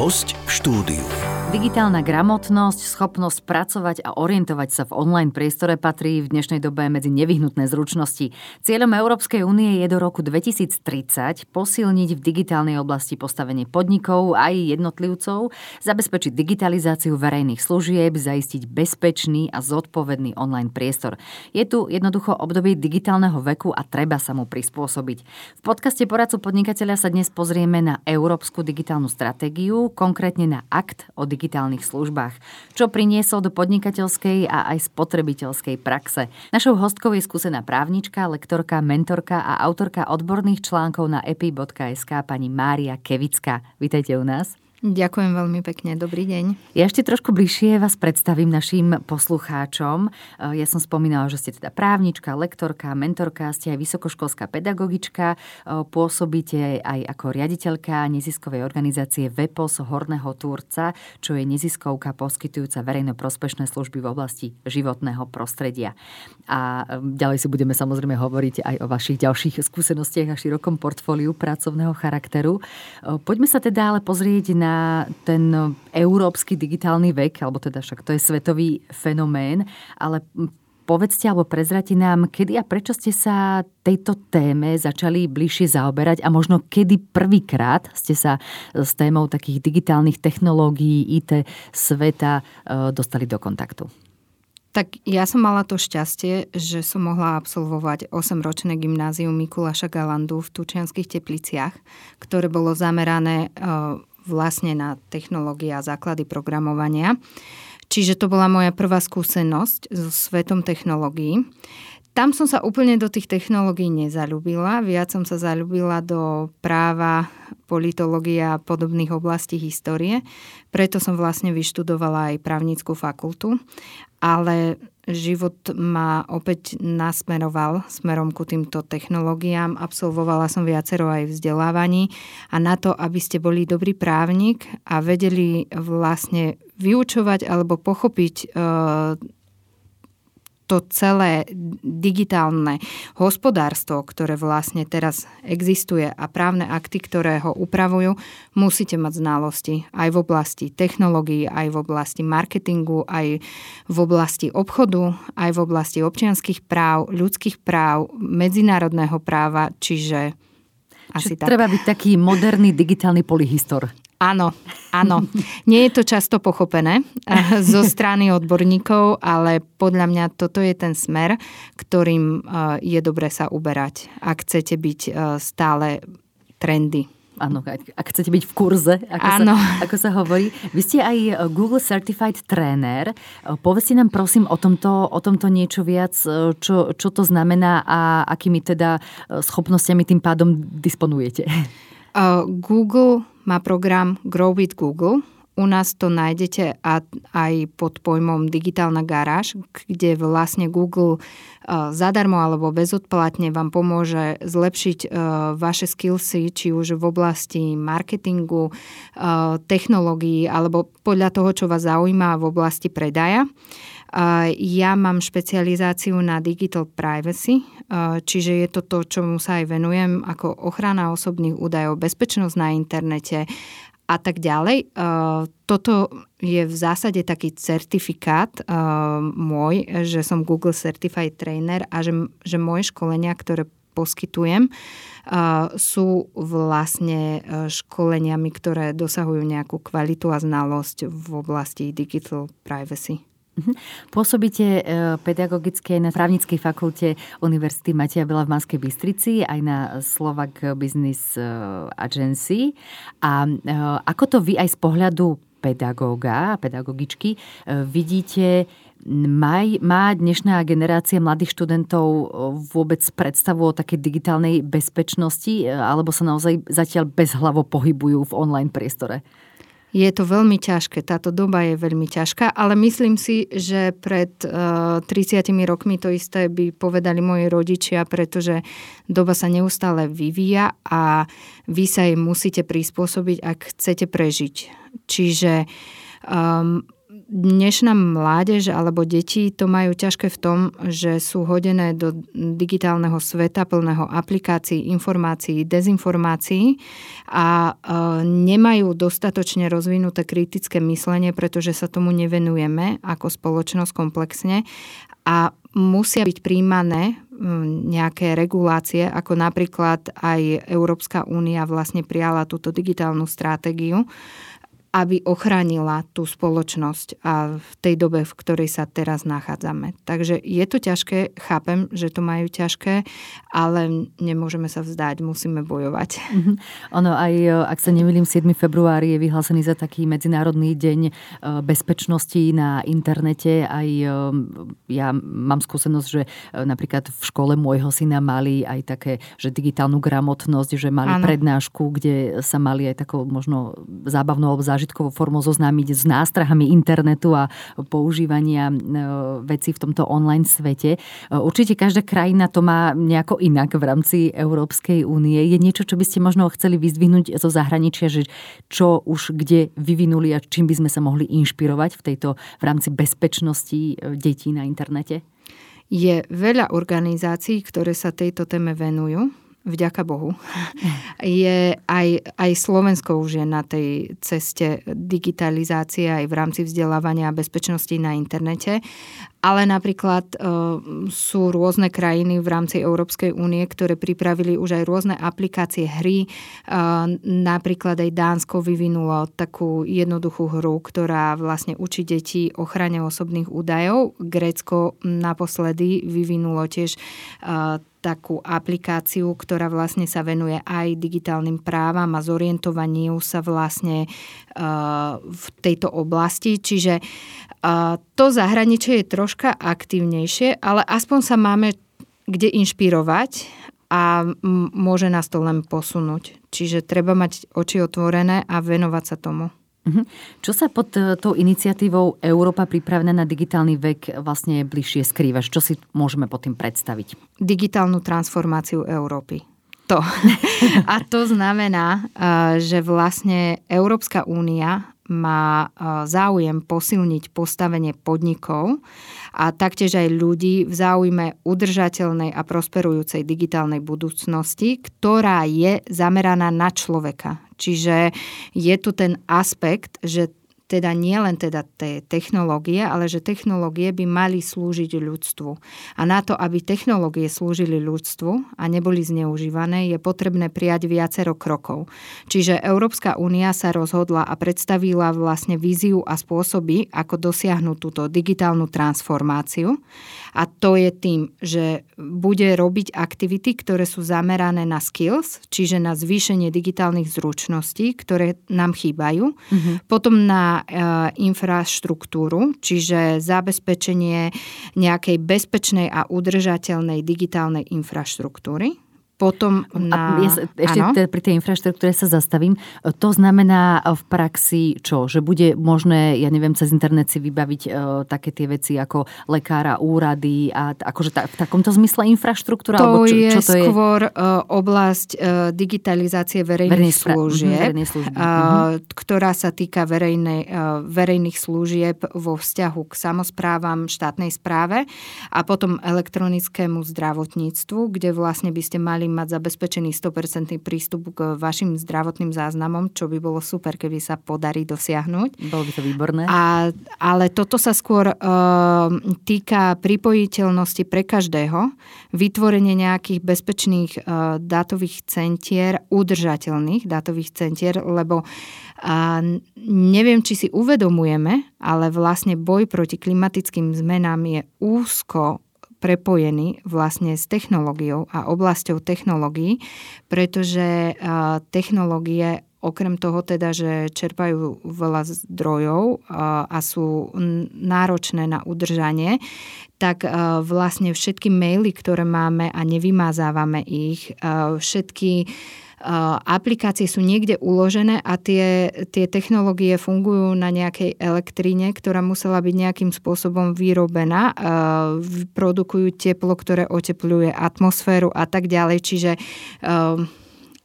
Host v štúdiu. Digitálna gramotnosť, schopnosť pracovať a orientovať sa v online priestore patrí v dnešnej dobe medzi nevyhnutné zručnosti. Cieľom Európskej únie je do roku 2030 posilniť v digitálnej oblasti postavenie podnikov aj jednotlivcov, zabezpečiť digitalizáciu verejných služieb, zaistiť bezpečný a zodpovedný online priestor. Je tu jednoducho obdobie digitálneho veku a treba sa mu prispôsobiť. V podcaste Poradcu podnikateľa sa dnes pozrieme na Európsku digitálnu stratégiu, konkrétne na akt o digitálnych službách, čo priniesol do podnikateľskej a aj spotrebiteľskej praxe. Našou hostkou je skúsená právnička, lektorka, mentorka a autorka odborných článkov na epi.sk pani Mária Kevická. Vítajte u nás. Ďakujem veľmi pekne, dobrý deň. Ja ešte trošku bližšie vás predstavím našim poslucháčom. Eh, ja som spomínala, že ste teda právnička, lektorka, mentorka, ste aj vysokoškolská pedagogička, eh, pôsobíte aj ako riaditeľka neziskovej organizácie VEPOS Horného Túrca, čo je neziskovka poskytujúca verejno-prospešné služby v oblasti životného prostredia. A eh, ďalej si budeme samozrejme hovoriť aj o vašich ďalších skúsenostiach a širokom portfóliu pracovného charakteru. Poďme sa teda ale pozrieť na na ten európsky digitálny vek, alebo teda však to je svetový fenomén, ale povedzte alebo prezrati nám, kedy a prečo ste sa tejto téme začali bližšie zaoberať a možno kedy prvýkrát ste sa s témou takých digitálnych technológií, IT sveta e, dostali do kontaktu. Tak ja som mala to šťastie, že som mohla absolvovať 8-ročné gymnázium Mikuláša Galandu v Tučianských tepliciach, ktoré bolo zamerané e, vlastne na technológie a základy programovania. Čiže to bola moja prvá skúsenosť so svetom technológií. Tam som sa úplne do tých technológií nezalúbila, viac som sa zalúbila do práva, politológie a podobných oblastí histórie. Preto som vlastne vyštudovala aj právnickú fakultu, ale život ma opäť nasmeroval smerom ku týmto technológiám. Absolvovala som viacero aj vzdelávaní a na to, aby ste boli dobrý právnik a vedeli vlastne vyučovať alebo pochopiť e, to celé digitálne hospodárstvo, ktoré vlastne teraz existuje a právne akty, ktoré ho upravujú, musíte mať znalosti aj v oblasti technológií, aj v oblasti marketingu, aj v oblasti obchodu, aj v oblasti občianských práv, ľudských práv, medzinárodného práva, čiže asi Čiže tak. Treba byť taký moderný digitálny polyhistor. Áno, áno. Nie je to často pochopené eh, zo strany odborníkov, ale podľa mňa toto je ten smer, ktorým eh, je dobre sa uberať, ak chcete byť eh, stále trendy. Áno, ak chcete byť v kurze, ako, Sa, ako sa hovorí. Vy ste aj Google Certified Trainer. Povedzte nám prosím o tomto, o tomto niečo viac, čo, čo to znamená a akými teda schopnosťami tým pádom disponujete. Google má program Grow with Google. U nás to nájdete aj pod pojmom Digitálna garáž, kde vlastne Google e, zadarmo alebo bezodplatne vám pomôže zlepšiť e, vaše skillsy, či už v oblasti marketingu, e, technológií alebo podľa toho, čo vás zaujíma v oblasti predaja. Ja mám špecializáciu na digital privacy, čiže je to to, čomu sa aj venujem, ako ochrana osobných údajov, bezpečnosť na internete a tak ďalej. Toto je v zásade taký certifikát môj, že som Google Certified Trainer a že, že moje školenia, ktoré poskytujem, sú vlastne školeniami, ktoré dosahujú nejakú kvalitu a znalosť v oblasti digital privacy. Mhm. Pôsobíte e, pedagogické na právnickej fakulte Univerzity Mateja Bela v Manskej Bystrici, aj na Slovak Business e, Agency. A e, ako to vy aj z pohľadu pedagóga, pedagogičky vidíte, má, má dnešná generácia mladých študentov vôbec predstavu o takej digitálnej bezpečnosti, alebo sa naozaj zatiaľ bezhlavo pohybujú v online priestore? Je to veľmi ťažké, táto doba je veľmi ťažká, ale myslím si, že pred uh, eh, 30 rokmi to isté by povedali moji rodičia, pretože doba sa neustále vyvíja a vy sa jej musíte prispôsobiť, ak chcete prežiť. Čiže um, dnešná mládež alebo deti to majú ťažké v tom, že sú hodené do digitálneho sveta plného aplikácií, informácií, dezinformácií a nemajú dostatočne rozvinuté kritické myslenie, pretože sa tomu nevenujeme ako spoločnosť komplexne a musia byť príjmané nejaké regulácie, ako napríklad aj Európska únia vlastne prijala túto digitálnu stratégiu, aby ochránila tú spoločnosť a v tej dobe, v ktorej sa teraz nachádzame. Takže je to ťažké, chápem, že to majú ťažké, ale nemôžeme sa vzdať, musíme bojovať. Mm-hmm. Ono aj, e, ak sa nemýlim, 7. februári je vyhlásený za taký Medzinárodný deň e, bezpečnosti na internete. Aj e, ja mám skúsenosť, že napríklad v škole môjho syna mali aj také, že digitálnu gramotnosť, že mali ano. prednášku, kde sa mali aj takou možno zábavnou obzáž zážitkovou formou zoznámiť s nástrahami internetu a používania e, vecí v tomto online svete. E, určite každá krajina to má nejako inak v rámci Európskej únie. Je niečo, čo by ste možno chceli vyzdvihnúť zo zahraničia, že čo už kde vyvinuli a čím by sme sa mohli inšpirovať v tejto v rámci bezpečnosti e, detí na internete? Je veľa organizácií, ktoré sa tejto téme venujú vďaka Bohu, je aj, aj Slovensko už je na tej ceste digitalizácie aj v rámci vzdelávania a bezpečnosti na internete. Ale napríklad e, sú rôzne krajiny v rámci Európskej únie, ktoré pripravili už aj rôzne aplikácie hry. E, napríklad aj Dánsko vyvinulo takú jednoduchú hru, ktorá vlastne učí deti ochrane osobných údajov. Grécko naposledy vyvinulo tiež e, takú aplikáciu, ktorá vlastne sa venuje aj digitálnym právam a zorientovaniu sa vlastne uh, v tejto oblasti. Čiže uh, to zahraničie je troška aktívnejšie, ale aspoň sa máme kde inšpirovať a môže nás to len posunúť. Čiže treba mať oči otvorené a venovať sa tomu. Mhm. Čo sa pod e, tou iniciatívou Európa pripravená na digitálny vek vlastne bližšie skrýva? Čo si môžeme pod tým predstaviť? Digitálnu transformáciu Európy. To. A to znamená, e, že vlastne Európska únia má e, záujem posilniť postavenie podnikov a taktiež aj ľudí v záujme udržateľnej a prosperujúcej digitálnej budúcnosti, ktorá je zameraná na človeka. Čiže je tu ten aspekt, že teda nie len teda tie technológie, ale že technológie by mali slúžiť ľudstvu. A na to, aby technológie slúžili ľudstvu a neboli zneužívané, je potrebné prijať viacero krokov. Čiže Európska únia sa rozhodla a predstavila vlastne víziu a spôsoby, ako dosiahnuť túto digitálnu transformáciu. A to je tým, že bude robiť aktivity, ktoré sú zamerané na skills, čiže na zvýšenie digitálnych zručností, ktoré nám chýbajú. Mm-hmm. Potom na e, infraštruktúru, čiže zabezpečenie nejakej bezpečnej a udržateľnej digitálnej infraštruktúry potom na... A ja sa, ešte teda pri tej infraštruktúre sa zastavím. To znamená v praxi čo? Že bude možné, ja neviem, cez internet si vybaviť uh, také tie veci ako lekára, úrady a akože ta, v takomto zmysle infraštruktúra? To alebo čo, je čo to skôr je? Uh, oblasť uh, digitalizácie verejných Verejný služieb, uh, služby. uh, ktorá sa týka verejnej, uh, verejných služieb vo vzťahu k samozprávam, štátnej správe a potom elektronickému zdravotníctvu, kde vlastne by ste mali mať zabezpečený 100% prístup k vašim zdravotným záznamom, čo by bolo super, keby sa podarí dosiahnuť. Bolo by to výborné. A, ale toto sa skôr uh, týka pripojiteľnosti pre každého, vytvorenie nejakých bezpečných uh, dátových centier, udržateľných dátových centier, lebo a neviem, či si uvedomujeme, ale vlastne boj proti klimatickým zmenám je úzko prepojený vlastne s technológiou a oblasťou technológií, pretože technológie okrem toho teda, že čerpajú veľa zdrojov a sú náročné na udržanie, tak vlastne všetky maily, ktoré máme a nevymazávame ich, všetky aplikácie sú niekde uložené a tie, tie technológie fungujú na nejakej elektríne, ktorá musela byť nejakým spôsobom vyrobená, produkujú teplo, ktoré otepluje atmosféru a tak ďalej. Čiže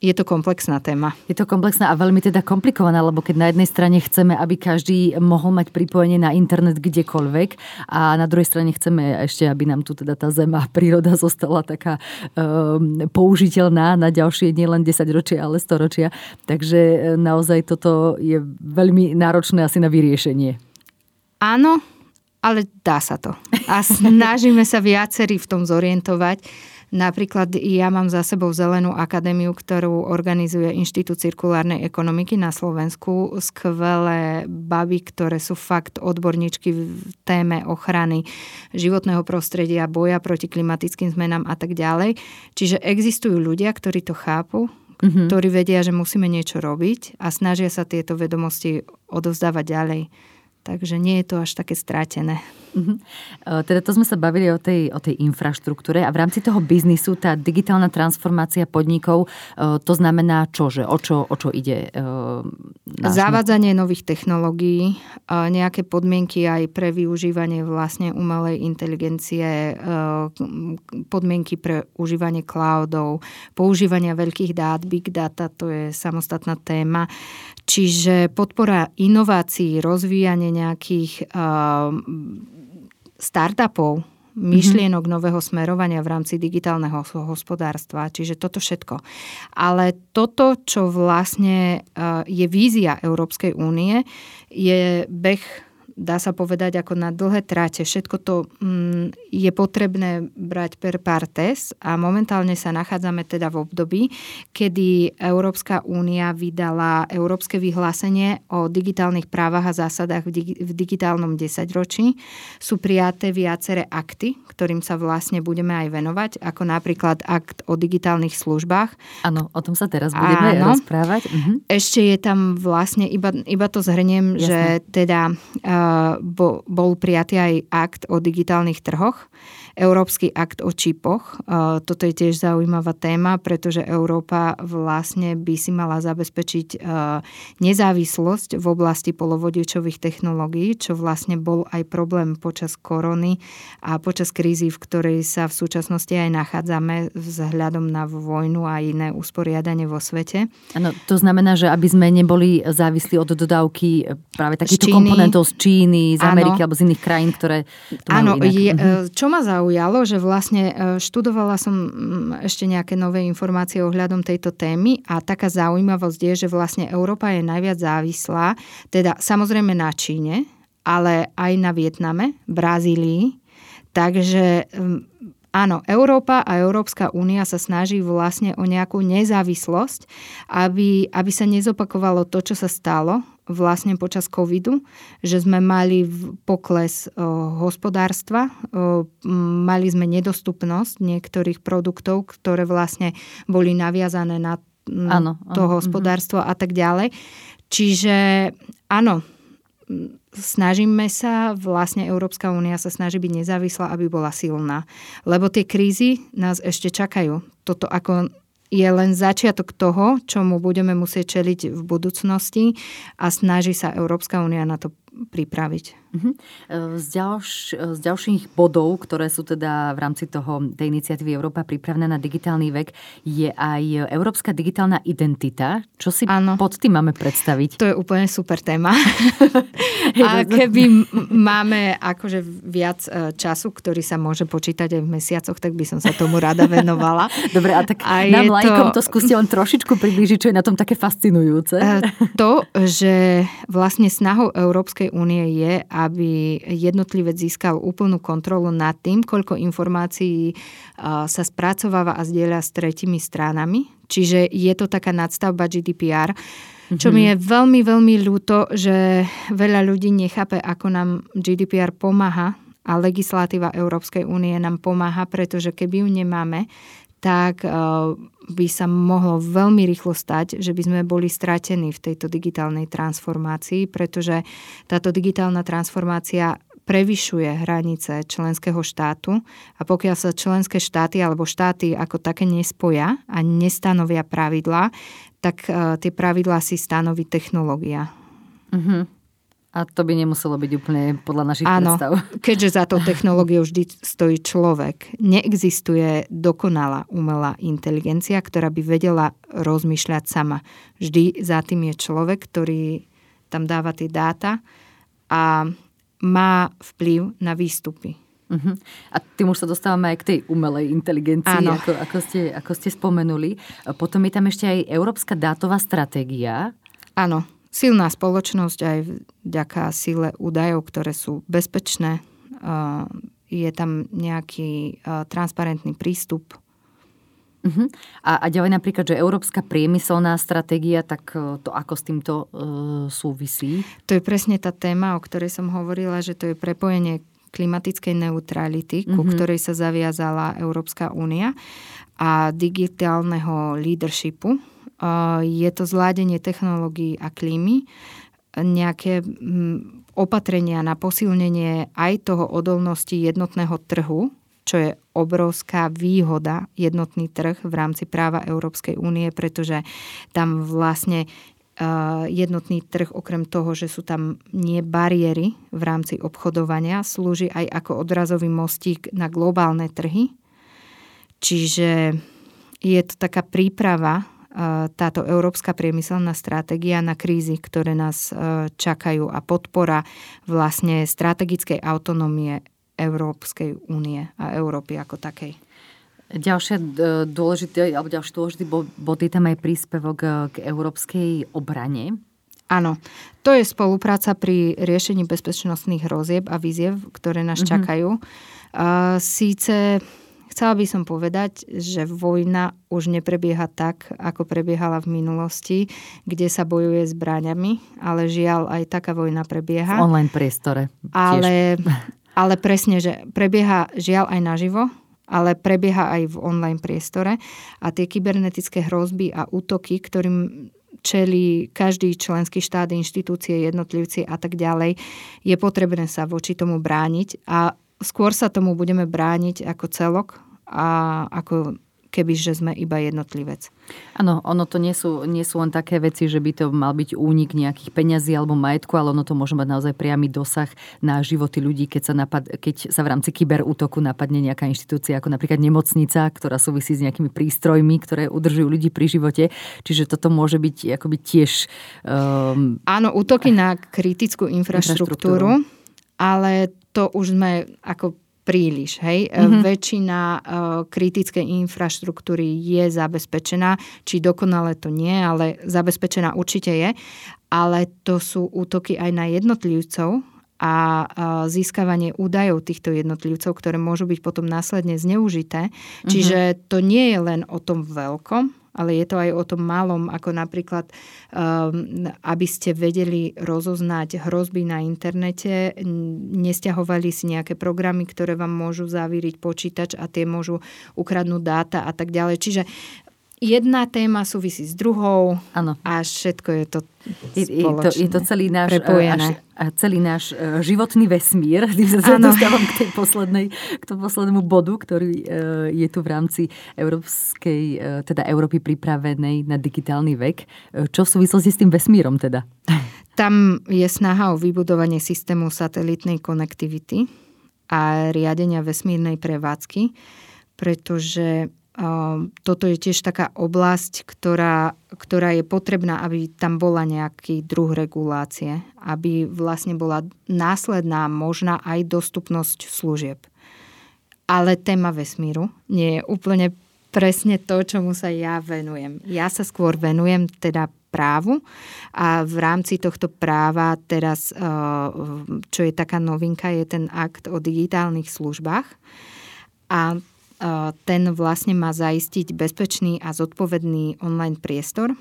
je to komplexná téma. Je to komplexná a veľmi teda komplikovaná, lebo keď na jednej strane chceme, aby každý mohol mať pripojenie na internet kdekoľvek a na druhej strane chceme ešte, aby nám tu teda tá zem a príroda zostala taká um, použiteľná na ďalšie nielen 10 ročia, ale 100 ročia. Takže e, naozaj toto je veľmi náročné asi na vyriešenie. Áno, ale dá sa to. A snažíme sa viacerí v tom zorientovať. Napríklad ja mám za sebou Zelenú akadémiu, ktorú organizuje Inštitút cirkulárnej ekonomiky na Slovensku. Skvelé baby, ktoré sú fakt odborníčky v téme ochrany životného prostredia, boja proti klimatickým zmenám a tak ďalej. Čiže existujú ľudia, ktorí to chápu, mm-hmm. ktorí vedia, že musíme niečo robiť a snažia sa tieto vedomosti odovzdávať ďalej. Takže nie je to až také strátené. Uh-huh. Teda to sme sa bavili o tej, o tej infraštruktúre a v rámci toho biznisu tá digitálna transformácia podnikov, e, to znamená čo? Že o, čo, o čo ide? E, nášmu? Zavádzanie nových technológií, nejaké podmienky aj pre využívanie vlastne umelej inteligencie, podmienky pre užívanie cloudov, používania veľkých dát, big data, to je samostatná téma. Čiže podpora inovácií, rozvíjanie nejakých startupov, mhm. myšlienok mm-hmm. nového smerovania v rámci digitálneho hospodárstva, čiže toto všetko. Ale toto, čo vlastne je vízia Európskej únie, je beh dá sa povedať, ako na dlhé tráte. Všetko to mm, je potrebné brať per partes a momentálne sa nachádzame teda v období, kedy Európska únia vydala Európske vyhlásenie o digitálnych právach a zásadách v, digi- v digitálnom desaťročí. Sú prijaté viaceré akty, ktorým sa vlastne budeme aj venovať, ako napríklad akt o digitálnych službách. Áno, o tom sa teraz budeme Áno. rozprávať. Mhm. Ešte je tam vlastne, iba, iba to zhrniem, Jasne. že teda uh, bol prijatý aj akt o digitálnych trhoch Európsky akt o čipoch. Toto je tiež zaujímavá téma, pretože Európa vlastne by si mala zabezpečiť nezávislosť v oblasti polovodičových technológií, čo vlastne bol aj problém počas korony a počas krízy, v ktorej sa v súčasnosti aj nachádzame vzhľadom na vojnu a iné usporiadanie vo svete. Ano, to znamená, že aby sme neboli závislí od dodávky práve takýchto komponentov z Číny, z Ameriky ano. alebo z iných krajín, ktoré to Áno, je, mhm. čo ma zaujalo, že vlastne e, študovala som ešte nejaké nové informácie ohľadom tejto témy a taká zaujímavosť je, že vlastne Európa je najviac závislá, teda samozrejme na Číne, ale aj na Vietname, Brazílii. Takže áno, Európa a Európska únia sa snaží vlastne o nejakú nezávislosť, aby, aby sa nezopakovalo to, čo sa stalo vlastne počas covidu, že sme mali pokles hospodárstva, mali sme nedostupnosť niektorých produktov, ktoré vlastne boli naviazané na ano, to ano, mhm. hospodárstvo uh-huh. a tak ďalej. Čiže áno, snažíme sa, vlastne Európska únia sa snaží byť nezávislá, aby bola silná. Lebo tie krízy nás ešte čakajú. Toto ako je len začiatok toho, čomu budeme musieť čeliť v budúcnosti a snaží sa Európska únia na to pripraviť. Mhm. Z, ďalš, z ďalších bodov, ktoré sú teda v rámci toho, tej iniciatívy Európa pripravená na digitálny vek, je aj Európska digitálna identita. Čo si ano. pod tým máme predstaviť? To je úplne super téma. A keby máme akože viac e, času, ktorý sa môže počítať aj v mesiacoch, tak by som sa tomu rada venovala. Dobre, a tak a nám lajkom to... to skúste len trošičku priblížiť, čo je na tom také fascinujúce. E, to, že vlastne snahou Európskej únie je, aby jednotlivec získal úplnú kontrolu nad tým, koľko informácií sa spracováva a zdieľa s tretimi stranami. Čiže je to taká nadstavba GDPR, čo mi mhm. je veľmi, veľmi ľúto, že veľa ľudí nechápe, ako nám GDPR pomáha a legislatíva Európskej únie nám pomáha, pretože keby ju nemáme, tak by sa mohlo veľmi rýchlo stať, že by sme boli stratení v tejto digitálnej transformácii, pretože táto digitálna transformácia prevyšuje hranice členského štátu a pokiaľ sa členské štáty alebo štáty ako také nespoja a nestanovia pravidlá, tak tie pravidlá si stanoví technológia. Uh-huh. A to by nemuselo byť úplne podľa našich Áno, predstav. keďže za to technológiou vždy stojí človek. Neexistuje dokonalá umelá inteligencia, ktorá by vedela rozmýšľať sama. Vždy za tým je človek, ktorý tam dáva tie dáta a má vplyv na výstupy. Uh-huh. A tým už sa dostávame aj k tej umelej inteligencii, ako, ako, ste, ako ste spomenuli. Potom je tam ešte aj Európska dátová stratégia. Áno, silná spoločnosť aj vďaka sile údajov, ktoré sú bezpečné. Je tam nejaký transparentný prístup. Uh-huh. A, a ďalej napríklad, že Európska priemyselná stratégia, tak to ako s týmto uh, súvisí? To je presne tá téma, o ktorej som hovorila, že to je prepojenie klimatickej neutrality, ku mm-hmm. ktorej sa zaviazala Európska únia a digitálneho leadershipu. Je to zládenie technológií a klímy, nejaké opatrenia na posilnenie aj toho odolnosti jednotného trhu, čo je obrovská výhoda jednotný trh v rámci práva Európskej únie, pretože tam vlastne jednotný trh, okrem toho, že sú tam nie bariéry v rámci obchodovania, slúži aj ako odrazový mostík na globálne trhy. Čiže je to taká príprava, táto európska priemyselná stratégia na krízy, ktoré nás čakajú a podpora vlastne strategickej autonómie Európskej únie a Európy ako takej. Ďalšie dôležité, alebo ďalší dôležitý bod je tam aj príspevok e, k európskej obrane. Áno, to je spolupráca pri riešení bezpečnostných hrozieb a víziev, ktoré nás mm-hmm. čakajú. Síce chcela by som povedať, že vojna už neprebieha tak, ako prebiehala v minulosti, kde sa bojuje zbraňami, ale žiaľ aj taká vojna prebieha. V online priestore. Ale, ale presne, že prebieha žiaľ aj naživo, ale prebieha aj v online priestore a tie kybernetické hrozby a útoky, ktorým čelí každý členský štát, inštitúcie, jednotlivci a tak ďalej, je potrebné sa voči tomu brániť a skôr sa tomu budeme brániť ako celok a ako keby že sme iba jednotlivec. Áno, ono to nie sú, nie sú len také veci, že by to mal byť únik nejakých peňazí alebo majetku, ale ono to môže mať naozaj priamy dosah na životy ľudí, keď sa, napad, keď sa v rámci kyberútoku napadne nejaká inštitúcia, ako napríklad nemocnica, ktorá súvisí s nejakými prístrojmi, ktoré udržujú ľudí pri živote. Čiže toto môže byť akoby tiež... Um... Áno, útoky na kritickú infraštruktúru, infraštruktúru. ale to už sme ako príliš. Hej? Mm-hmm. Väčšina uh, kritickej infraštruktúry je zabezpečená, či dokonale to nie, ale zabezpečená určite je. Ale to sú útoky aj na jednotlivcov a uh, získavanie údajov týchto jednotlivcov, ktoré môžu byť potom následne zneužité. Mm-hmm. Čiže to nie je len o tom veľkom, ale je to aj o tom malom, ako napríklad, um, aby ste vedeli rozoznať hrozby na internete, nestiahovali si nejaké programy, ktoré vám môžu zavíriť počítač a tie môžu ukradnúť dáta a tak ďalej. Čiže jedna téma súvisí s druhou ano. a všetko je to je, je, to, je to celý náš, až, celý náš e, životný vesmír. Tým sa dostávam k tej poslednej, k tomu poslednému bodu, ktorý e, je tu v rámci Európskej, e, teda Európy pripravenej na digitálny vek. Čo v súvislosti s tým vesmírom teda? Tam je snaha o vybudovanie systému satelitnej konektivity a riadenia vesmírnej prevádzky, pretože toto je tiež taká oblasť, ktorá, ktorá je potrebná, aby tam bola nejaký druh regulácie, aby vlastne bola následná možná aj dostupnosť služieb. Ale téma vesmíru nie je úplne presne to, čomu sa ja venujem. Ja sa skôr venujem teda právu a v rámci tohto práva teraz, čo je taká novinka, je ten akt o digitálnych službách. A ten vlastne má zaistiť bezpečný a zodpovedný online priestor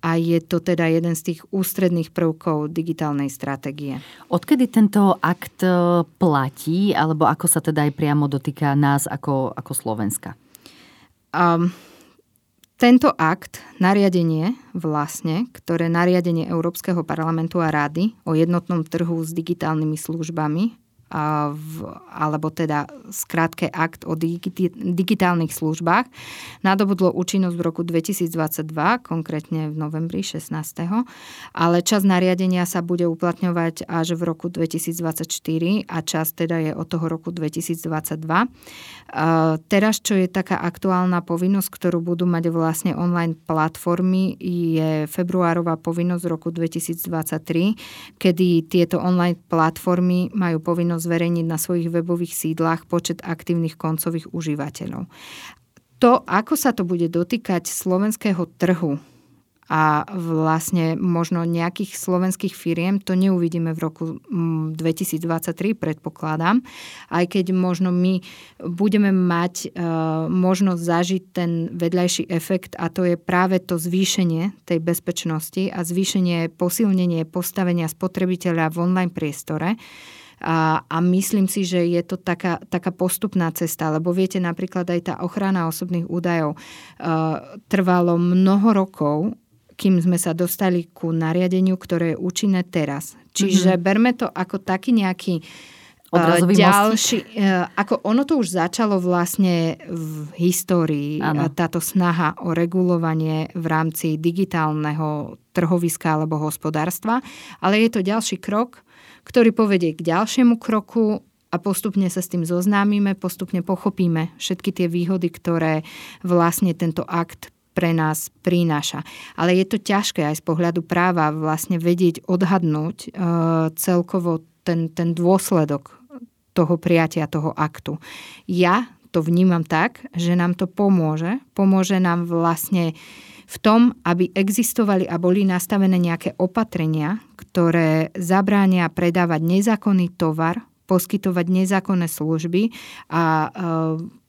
a je to teda jeden z tých ústredných prvkov digitálnej stratégie. Odkedy tento akt e, platí, alebo ako sa teda aj priamo dotýka nás ako, ako Slovenska? Um, tento akt, nariadenie vlastne, ktoré nariadenie Európskeho parlamentu a rády o jednotnom trhu s digitálnymi službami alebo teda skrátke akt o digitálnych službách, nadobudlo účinnosť v roku 2022, konkrétne v novembri 16. Ale čas nariadenia sa bude uplatňovať až v roku 2024 a čas teda je od toho roku 2022. Teraz, čo je taká aktuálna povinnosť, ktorú budú mať vlastne online platformy, je februárová povinnosť roku 2023, kedy tieto online platformy majú povinnosť zverejniť na svojich webových sídlach počet aktívnych koncových užívateľov. To, ako sa to bude dotýkať slovenského trhu a vlastne možno nejakých slovenských firiem, to neuvidíme v roku 2023, mm, predpokladám, aj keď možno my budeme mať uh, možnosť zažiť ten vedľajší efekt a to je práve to zvýšenie tej bezpečnosti a zvýšenie, posilnenie postavenia spotrebiteľa v online priestore. A, a myslím si, že je to taká, taká postupná cesta, lebo viete, napríklad aj tá ochrana osobných údajov uh, trvalo mnoho rokov, kým sme sa dostali ku nariadeniu, ktoré je účinné teraz. Čiže mm-hmm. berme to ako taký nejaký Odrazový ďalší, uh, ako ono to už začalo vlastne v histórii, ano. táto snaha o regulovanie v rámci digitálneho trhoviska alebo hospodárstva, ale je to ďalší krok, ktorý povedie k ďalšiemu kroku a postupne sa s tým zoznámime, postupne pochopíme všetky tie výhody, ktoré vlastne tento akt pre nás prináša. Ale je to ťažké aj z pohľadu práva vlastne vedieť, odhadnúť e, celkovo ten, ten dôsledok toho prijatia toho aktu. Ja to vnímam tak, že nám to pomôže. Pomôže nám vlastne v tom, aby existovali a boli nastavené nejaké opatrenia, ktoré zabránia predávať nezákonný tovar, poskytovať nezákonné služby a e,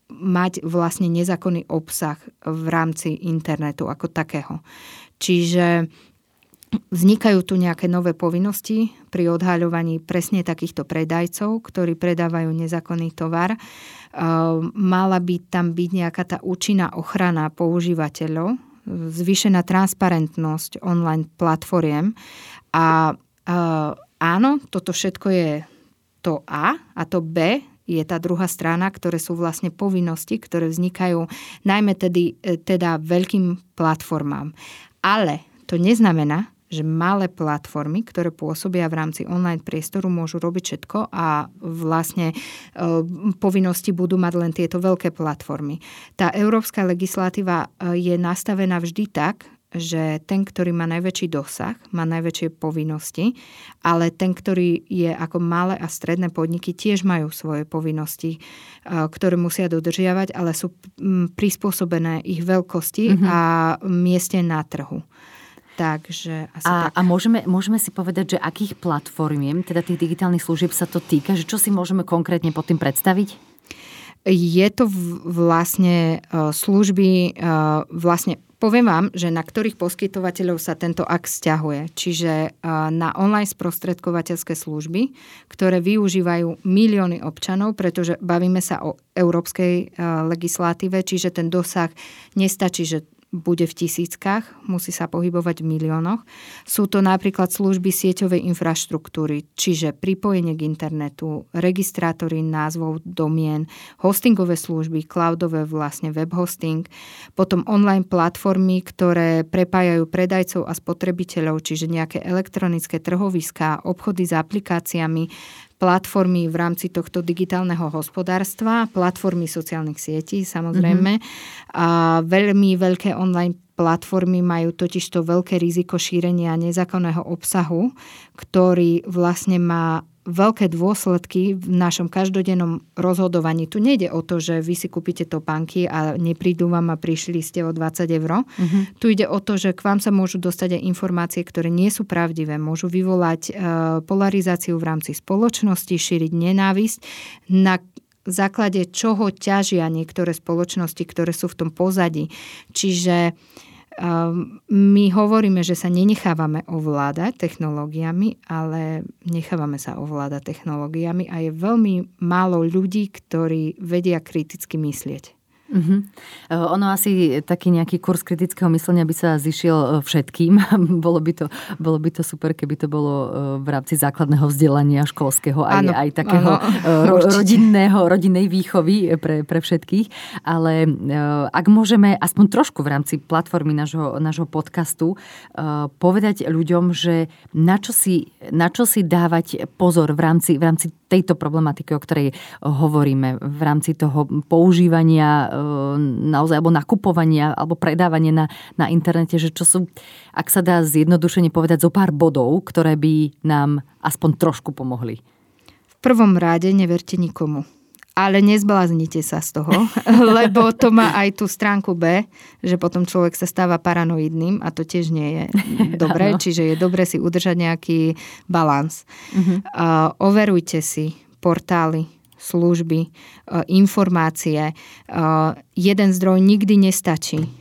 mať vlastne nezákonný obsah v rámci internetu ako takého. Čiže Vznikajú tu nejaké nové povinnosti pri odhaľovaní presne takýchto predajcov, ktorí predávajú nezákonný tovar. E, mala by tam byť nejaká tá účinná ochrana používateľov, zvýšená transparentnosť online platformiem a uh, áno, toto všetko je to A a to B je tá druhá strana, ktoré sú vlastne povinnosti, ktoré vznikajú najmä tedy, e, teda veľkým platformám. Ale to neznamená, že malé platformy, ktoré pôsobia v rámci online priestoru, môžu robiť všetko a vlastne e, povinnosti budú mať len tieto veľké platformy. Tá európska legislatíva e, je nastavená vždy tak, že ten, ktorý má najväčší dosah, má najväčšie povinnosti, ale ten, ktorý je ako malé a stredné podniky, tiež majú svoje povinnosti, e, ktoré musia dodržiavať, ale sú prispôsobené ich veľkosti mm-hmm. a mieste na trhu. Takže asi a, tak. a môžeme, môžeme si povedať, že akých platformiem, teda tých digitálnych služieb sa to týka, že čo si môžeme konkrétne pod tým predstaviť? Je to vlastne e, služby, e, vlastne Poviem vám, že na ktorých poskytovateľov sa tento akt stiahuje. Čiže e, na online sprostredkovateľské služby, ktoré využívajú milióny občanov, pretože bavíme sa o európskej legislatíve, čiže ten dosah nestačí, že bude v tisíckach, musí sa pohybovať v miliónoch. Sú to napríklad služby sieťovej infraštruktúry, čiže pripojenie k internetu, registrátory názvov domien, hostingové služby, cloudové vlastne web hosting, potom online platformy, ktoré prepájajú predajcov a spotrebiteľov, čiže nejaké elektronické trhoviská, obchody s aplikáciami, platformy v rámci tohto digitálneho hospodárstva, platformy sociálnych sietí samozrejme. Mm-hmm. A veľmi veľké online platformy majú totiž to veľké riziko šírenia nezákonného obsahu, ktorý vlastne má veľké dôsledky v našom každodennom rozhodovaní. Tu nejde o to, že vy si kúpite topánky a neprídu vám a prišli ste o 20 eur. Uh-huh. Tu ide o to, že k vám sa môžu dostať aj informácie, ktoré nie sú pravdivé. Môžu vyvolať uh, polarizáciu v rámci spoločnosti, šíriť nenávisť, na základe čoho ťažia niektoré spoločnosti, ktoré sú v tom pozadí. Čiže uh, my hovoríme, že sa nenechávame ovládať technológiami, ale nechávame sa ovládať technológiami a je veľmi málo ľudí, ktorí vedia kriticky myslieť. Uh-huh. Ono asi taký nejaký kurz kritického myslenia by sa zišiel e, všetkým. bolo, by to, bolo by to super, keby to bolo e, v rámci základného vzdelania školského, aj, aj takého áno, rodinného, rodinnej výchovy pre, pre všetkých. Ale ak môžeme aspoň trošku v rámci platformy nášho, nášho podcastu povedať ľuďom, že na čo si, na čo si dávať pozor v rámci, v rámci tejto problematiky, o ktorej hovoríme, v rámci toho používania naozaj, alebo nakupovania, alebo predávanie na, na internete, že čo sú, ak sa dá zjednodušene povedať, zo pár bodov, ktoré by nám aspoň trošku pomohli. V prvom rade neverte nikomu. Ale nezbláznite sa z toho, lebo to má aj tú stránku B, že potom človek sa stáva paranoidným a to tiež nie je dobré, čiže je dobre si udržať nejaký balans. Uh-huh. Uh, overujte si portály, služby, e, informácie. E, jeden zdroj nikdy nestačí.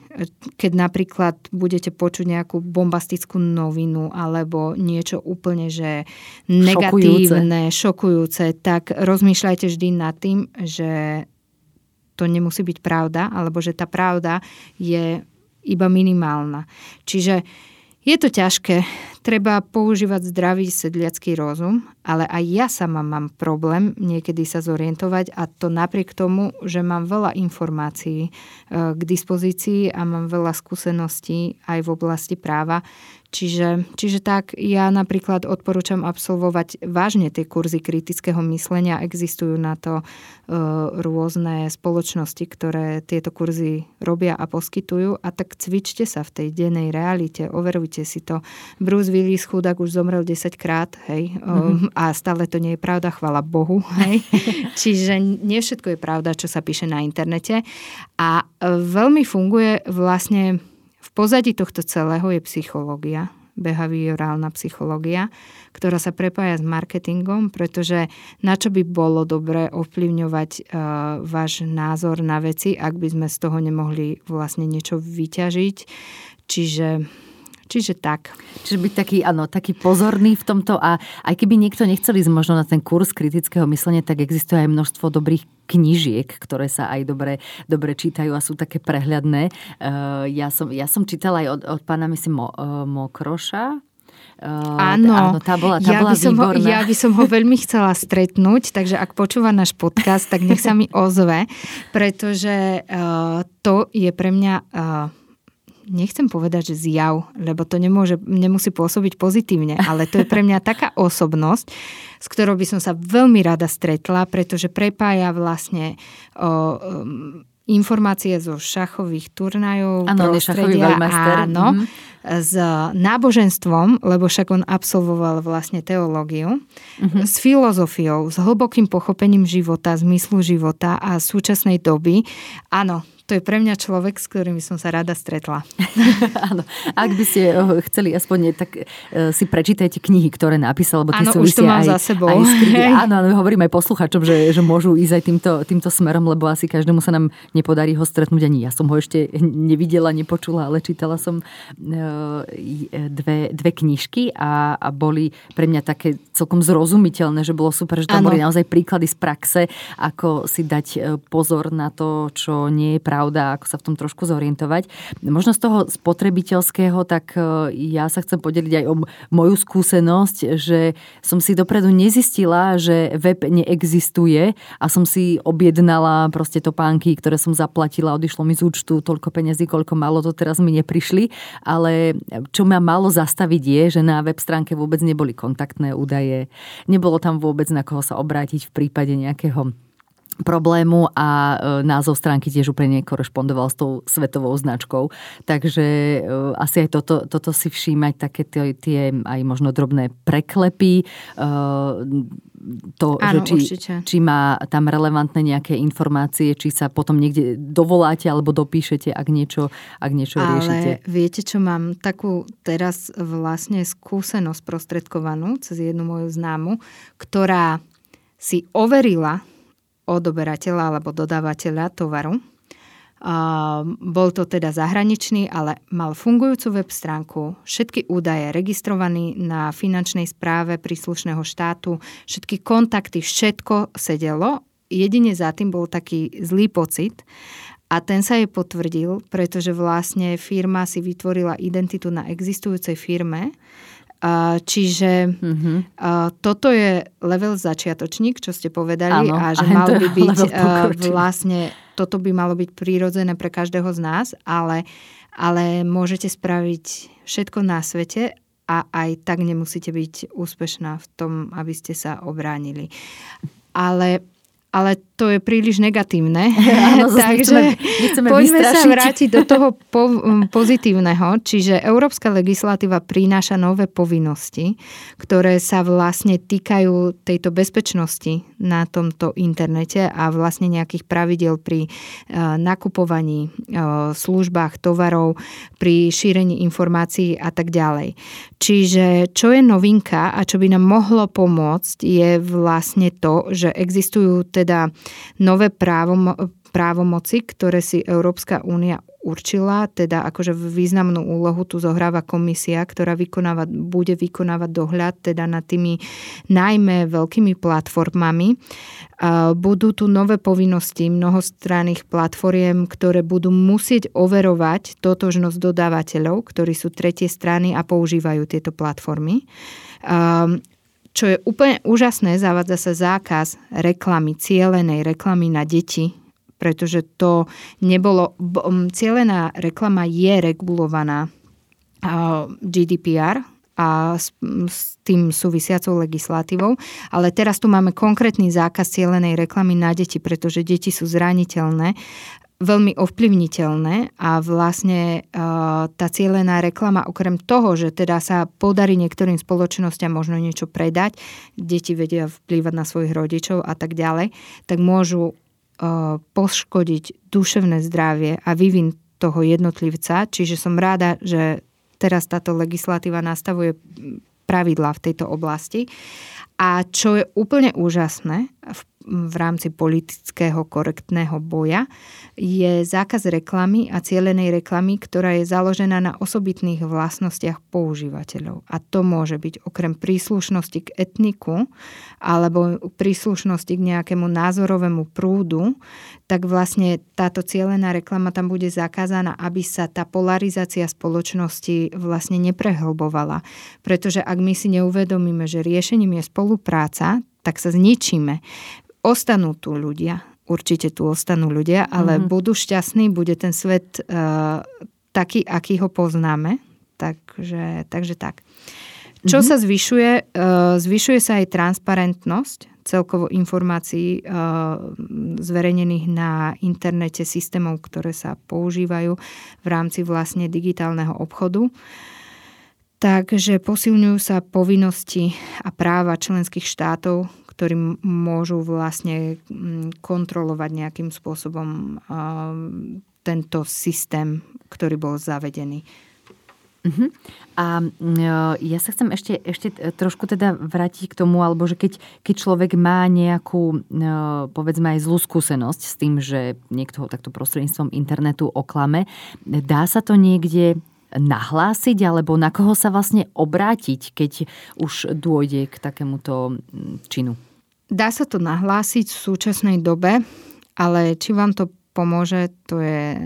Keď napríklad budete počuť nejakú bombastickú novinu alebo niečo úplne, že negatívne, šokujúce, šokujúce tak rozmýšľajte vždy nad tým, že to nemusí byť pravda, alebo že tá pravda je iba minimálna. Čiže je to ťažké, treba používať zdravý sedliacký rozum, ale aj ja sama mám problém niekedy sa zorientovať a to napriek tomu, že mám veľa informácií e, k dispozícii a mám veľa skúseností aj v oblasti práva, Čiže, čiže tak ja napríklad odporúčam absolvovať vážne tie kurzy kritického myslenia. Existujú na to e, rôzne spoločnosti, ktoré tieto kurzy robia a poskytujú. A tak cvičte sa v tej dennej realite, overujte si to. Bruce Willis chudák už zomrel 10 krát, hej, mm-hmm. a stále to nie je pravda, chvala Bohu, hej. Čiže nie všetko je pravda, čo sa píše na internete. A e, veľmi funguje vlastne v pozadí tohto celého je psychológia, behaviorálna psychológia, ktorá sa prepája s marketingom, pretože na čo by bolo dobré ovplyvňovať uh, váš názor na veci, ak by sme z toho nemohli vlastne niečo vyťažiť. Čiže Čiže tak. Čiže byť taký, áno, taký pozorný v tomto a aj keby niekto nechcel ísť možno na ten kurz kritického myslenia, tak existuje aj množstvo dobrých knižiek, ktoré sa aj dobre, dobre čítajú a sú také prehľadné. Uh, ja, som, ja som čítala aj od, od pána, myslím, uh, Mokroša, Uh, áno, áno tá bola, tá ja, bola by som ho, ja by som ho veľmi chcela stretnúť, takže ak počúva náš podcast, tak nech sa mi ozve, pretože uh, to je pre mňa uh, nechcem povedať, že zjav, lebo to nemôže, nemusí pôsobiť pozitívne, ale to je pre mňa taká osobnosť, s ktorou by som sa veľmi rada stretla, pretože prepája vlastne o, um, informácie zo šachových turnajov, ano, prostredia, áno, mm. s náboženstvom, lebo však on absolvoval vlastne teológiu, mm-hmm. s filozofiou, s hlbokým pochopením života, zmyslu života a súčasnej doby. Áno, to je pre mňa človek, s ktorým som sa rada stretla. Áno. Ak by ste eh, chceli aspoň, tak eh, si prečítajte knihy, ktoré napísal, lebo tie áno, už to mám aj, za sebou. Aj áno, áno, hovorím aj posluchačom, že, že môžu ísť aj týmto, týmto smerom, lebo asi každému sa nám nepodarí ho stretnúť ani ja som ho ešte nevidela, nepočula, ale čítala som eh, dve, dve knižky a, a boli pre mňa také celkom zrozumiteľné, že bolo super, že tam áno. boli naozaj príklady z praxe, ako si dať pozor na to, čo nie je práve pravda, ako sa v tom trošku zorientovať. Možno z toho spotrebiteľského, tak e, ja sa chcem podeliť aj o moju skúsenosť, že som si dopredu nezistila, že web neexistuje a som si objednala proste topánky, ktoré som zaplatila, odišlo mi z účtu toľko peniazí, koľko malo, to teraz mi neprišli, ale čo ma malo zastaviť je, že na web stránke vôbec neboli kontaktné údaje, nebolo tam vôbec na koho sa obrátiť v prípade nejakého problému a e, názov stránky tiež úplne korešpondoval s tou svetovou značkou. Takže e, asi aj toto, toto si všímať, také tie, tie aj možno drobné preklepy, e, to, Áno, že či, či má tam relevantné nejaké informácie, či sa potom niekde dovoláte alebo dopíšete, ak niečo, ak niečo Ale riešite. viete, čo mám takú teraz vlastne skúsenosť prostredkovanú cez jednu moju známu, ktorá si overila odoberateľa alebo dodávateľa tovaru. A bol to teda zahraničný, ale mal fungujúcu web stránku, všetky údaje registrovaný na finančnej správe príslušného štátu, všetky kontakty, všetko sedelo. Jedine za tým bol taký zlý pocit a ten sa jej potvrdil, pretože vlastne firma si vytvorila identitu na existujúcej firme, Čiže mm-hmm. toto je level začiatočník, čo ste povedali, Áno, a že mal by byť vlastne, toto by malo byť prírodzené pre každého z nás, ale, ale môžete spraviť všetko na svete a aj tak nemusíte byť úspešná v tom, aby ste sa obránili. Ale ale to je príliš negatívne. Áno, Takže nechceme, poďme vystrašiť. sa vrátiť do toho po, pozitívneho. Čiže európska legislatíva prináša nové povinnosti, ktoré sa vlastne týkajú tejto bezpečnosti na tomto internete a vlastne nejakých pravidel pri uh, nakupovaní, uh, službách, tovarov, pri šírení informácií a tak ďalej. Čiže čo je novinka a čo by nám mohlo pomôcť je vlastne to, že existujú teda nové právom, právomoci, ktoré si Európska únia určila, teda akože významnú úlohu tu zohráva komisia, ktorá vykonáva, bude vykonávať dohľad teda nad tými najmä veľkými platformami. Budú tu nové povinnosti mnohostranných platformiem, ktoré budú musieť overovať totožnosť dodávateľov, ktorí sú tretie strany a používajú tieto platformy čo je úplne úžasné, zavádza sa zákaz reklamy, cielenej reklamy na deti, pretože to nebolo... Cielená reklama je regulovaná GDPR, a s, tým súvisiacou legislatívou. Ale teraz tu máme konkrétny zákaz cielenej reklamy na deti, pretože deti sú zraniteľné veľmi ovplyvniteľné a vlastne uh, tá cieľená reklama, okrem toho, že teda sa podarí niektorým spoločnosťam možno niečo predať, deti vedia vplývať na svojich rodičov a tak ďalej, tak môžu uh, poškodiť duševné zdravie a vývin toho jednotlivca. Čiže som ráda, že teraz táto legislatíva nastavuje pravidlá v tejto oblasti. A čo je úplne úžasné v v rámci politického korektného boja je zákaz reklamy a cielenej reklamy, ktorá je založená na osobitných vlastnostiach používateľov. A to môže byť okrem príslušnosti k etniku alebo príslušnosti k nejakému názorovému prúdu, tak vlastne táto cielená reklama tam bude zakázaná, aby sa tá polarizácia spoločnosti vlastne neprehlbovala. Pretože ak my si neuvedomíme, že riešením je spolupráca, tak sa zničíme ostanú tu ľudia, určite tu ostanú ľudia, ale mm-hmm. budú šťastní, bude ten svet uh, taký, aký ho poznáme. Takže, takže tak. Čo mm-hmm. sa zvyšuje? Uh, zvyšuje sa aj transparentnosť celkovo informácií uh, zverejnených na internete systémov, ktoré sa používajú v rámci vlastne digitálneho obchodu. Takže posilňujú sa povinnosti a práva členských štátov ktorí môžu vlastne kontrolovať nejakým spôsobom tento systém, ktorý bol zavedený. Uh-huh. A ja sa chcem ešte, ešte trošku teda vrátiť k tomu, alebo že keď, keď človek má nejakú, povedzme aj zlú skúsenosť s tým, že niekto ho takto prostredníctvom internetu oklame, dá sa to niekde nahlásiť, alebo na koho sa vlastne obrátiť, keď už dôjde k takémuto činu? Dá sa to nahlásiť v súčasnej dobe, ale či vám to pomôže, to je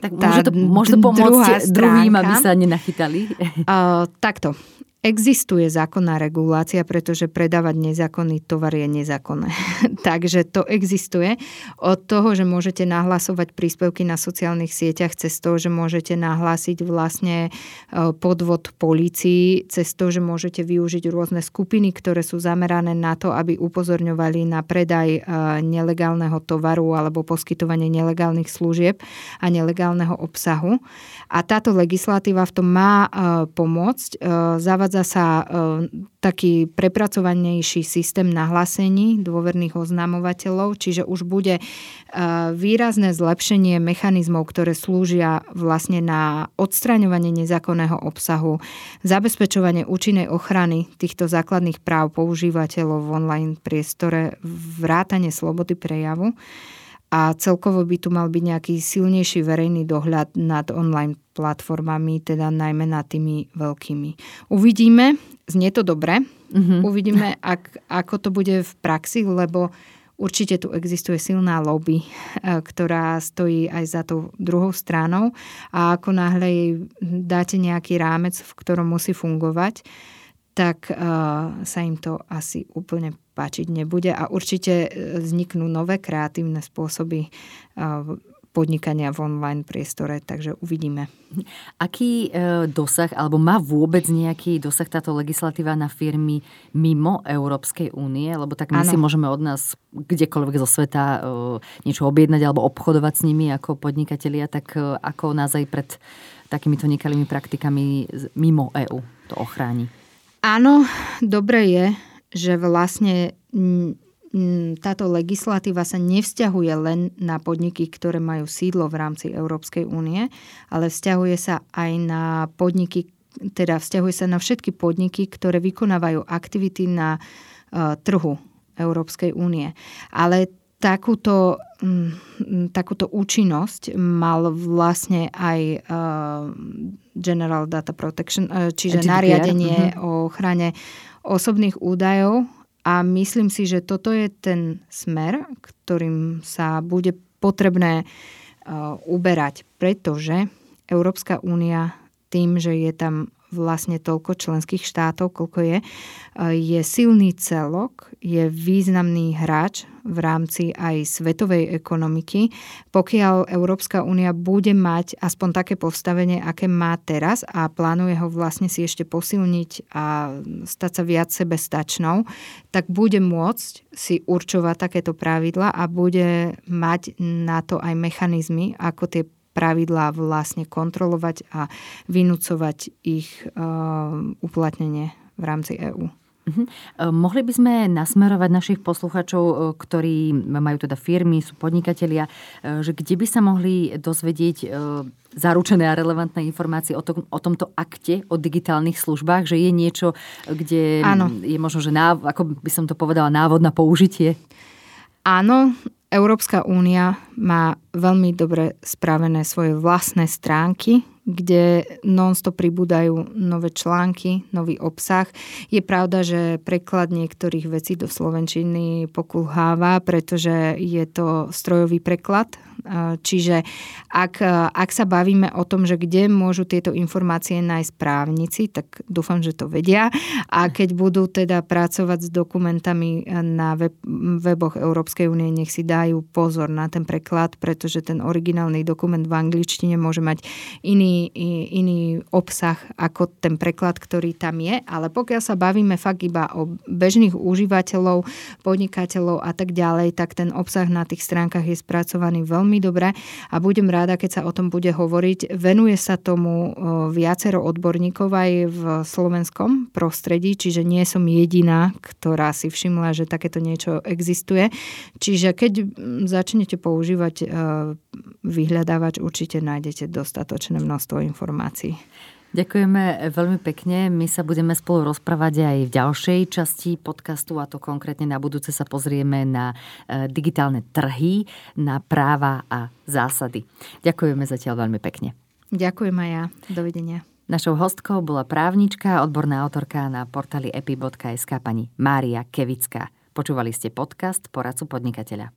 tak môže to, môže to pomôcť druhým, aby sa nenachytali? Uh, takto. Existuje zákonná regulácia, pretože predávať nezákonný tovar je nezákonné. Takže to existuje. Od toho, že môžete nahlasovať príspevky na sociálnych sieťach, cez to, že môžete nahlásiť vlastne e, podvod polícii, cez to, že môžete využiť rôzne skupiny, ktoré sú zamerané na to, aby upozorňovali na predaj e, nelegálneho tovaru alebo poskytovanie nelegálnych služieb a nelegálneho obsahu. A táto legislatíva v tom má e, pomôcť. Zavadza zavádza sa e, taký prepracovanejší systém nahlásení dôverných oznamovateľov, čiže už bude e, výrazné zlepšenie mechanizmov, ktoré slúžia vlastne na odstraňovanie nezákonného obsahu, zabezpečovanie účinnej ochrany týchto základných práv používateľov v online priestore, vrátanie slobody prejavu a celkovo by tu mal byť nejaký silnejší verejný dohľad nad online platformami, teda najmä nad tými veľkými. Uvidíme, znie to dobre, mm-hmm. uvidíme, ak, ako to bude v praxi, lebo Určite tu existuje silná lobby, ktorá stojí aj za tou druhou stranou a ako náhle jej dáte nejaký rámec, v ktorom musí fungovať, tak sa im to asi úplne páčiť nebude a určite vzniknú nové kreatívne spôsoby podnikania v online priestore, takže uvidíme. Aký e, dosah, alebo má vôbec nejaký dosah táto legislatíva na firmy mimo Európskej únie? Lebo tak my ano. si môžeme od nás kdekoľvek zo sveta e, niečo objednať alebo obchodovať s nimi ako podnikatelia, tak e, ako nás aj pred takýmito nekalými praktikami mimo EÚ to ochráni? Áno, dobre je, že vlastne táto legislatíva sa nevzťahuje len na podniky, ktoré majú sídlo v rámci Európskej únie, ale vzťahuje sa aj na podniky, teda vzťahuje sa na všetky podniky, ktoré vykonávajú aktivity na uh, trhu Európskej únie. Ale takúto, um, takúto účinnosť mal vlastne aj uh, General Data Protection, uh, čiže GDPR. nariadenie uh-huh. o ochrane osobných údajov a myslím si, že toto je ten smer, ktorým sa bude potrebné uh, uberať, pretože Európska únia tým, že je tam vlastne toľko členských štátov, koľko je, e, je silný celok, je významný hráč v rámci aj svetovej ekonomiky. Pokiaľ Európska únia bude mať aspoň také postavenie, aké má teraz a plánuje ho vlastne si ešte posilniť a stať sa viac sebestačnou, tak bude môcť si určovať takéto pravidla a bude mať na to aj mechanizmy, ako tie pravidlá vlastne kontrolovať a vynúcovať ich uh, uplatnenie v rámci EÚ. Uh-huh. Mohli by sme nasmerovať našich posluchačov, eh, ktorí majú teda firmy, sú podnikatelia, že kde by sa mohli dozvedieť zaručené a relevantné informácie o, tom, o tomto akte o digitálnych službách, že je niečo, kde Áno. je možno, že náv, ako by som to povedala, návod na použitie? Áno, Európska únia má veľmi dobre spravené svoje vlastné stránky, kde non-stop pribúdajú nové články, nový obsah. Je pravda, že preklad niektorých vecí do Slovenčiny pokulháva, pretože je to strojový preklad Čiže ak, ak sa bavíme o tom, že kde môžu tieto informácie nájsť právnici, tak dúfam, že to vedia. A keď budú teda pracovať s dokumentami na web, weboch Európskej únie, nech si dajú pozor na ten preklad, pretože ten originálny dokument v angličtine môže mať iný, iný obsah ako ten preklad, ktorý tam je. Ale pokiaľ sa bavíme fakt iba o bežných užívateľov, podnikateľov a tak ďalej, tak ten obsah na tých stránkach je spracovaný veľmi dobre a budem ráda, keď sa o tom bude hovoriť. Venuje sa tomu viacero odborníkov aj v slovenskom prostredí, čiže nie som jediná, ktorá si všimla, že takéto niečo existuje. Čiže keď začnete používať vyhľadávač, určite nájdete dostatočné množstvo informácií. Ďakujeme veľmi pekne. My sa budeme spolu rozprávať aj v ďalšej časti podcastu a to konkrétne na budúce sa pozrieme na e, digitálne trhy, na práva a zásady. Ďakujeme zatiaľ veľmi pekne. Ďakujem aj ja. Dovidenia. Našou hostkou bola právnička, odborná autorka na portáli epi.sk pani Mária Kevická. Počúvali ste podcast Poradcu podnikateľa.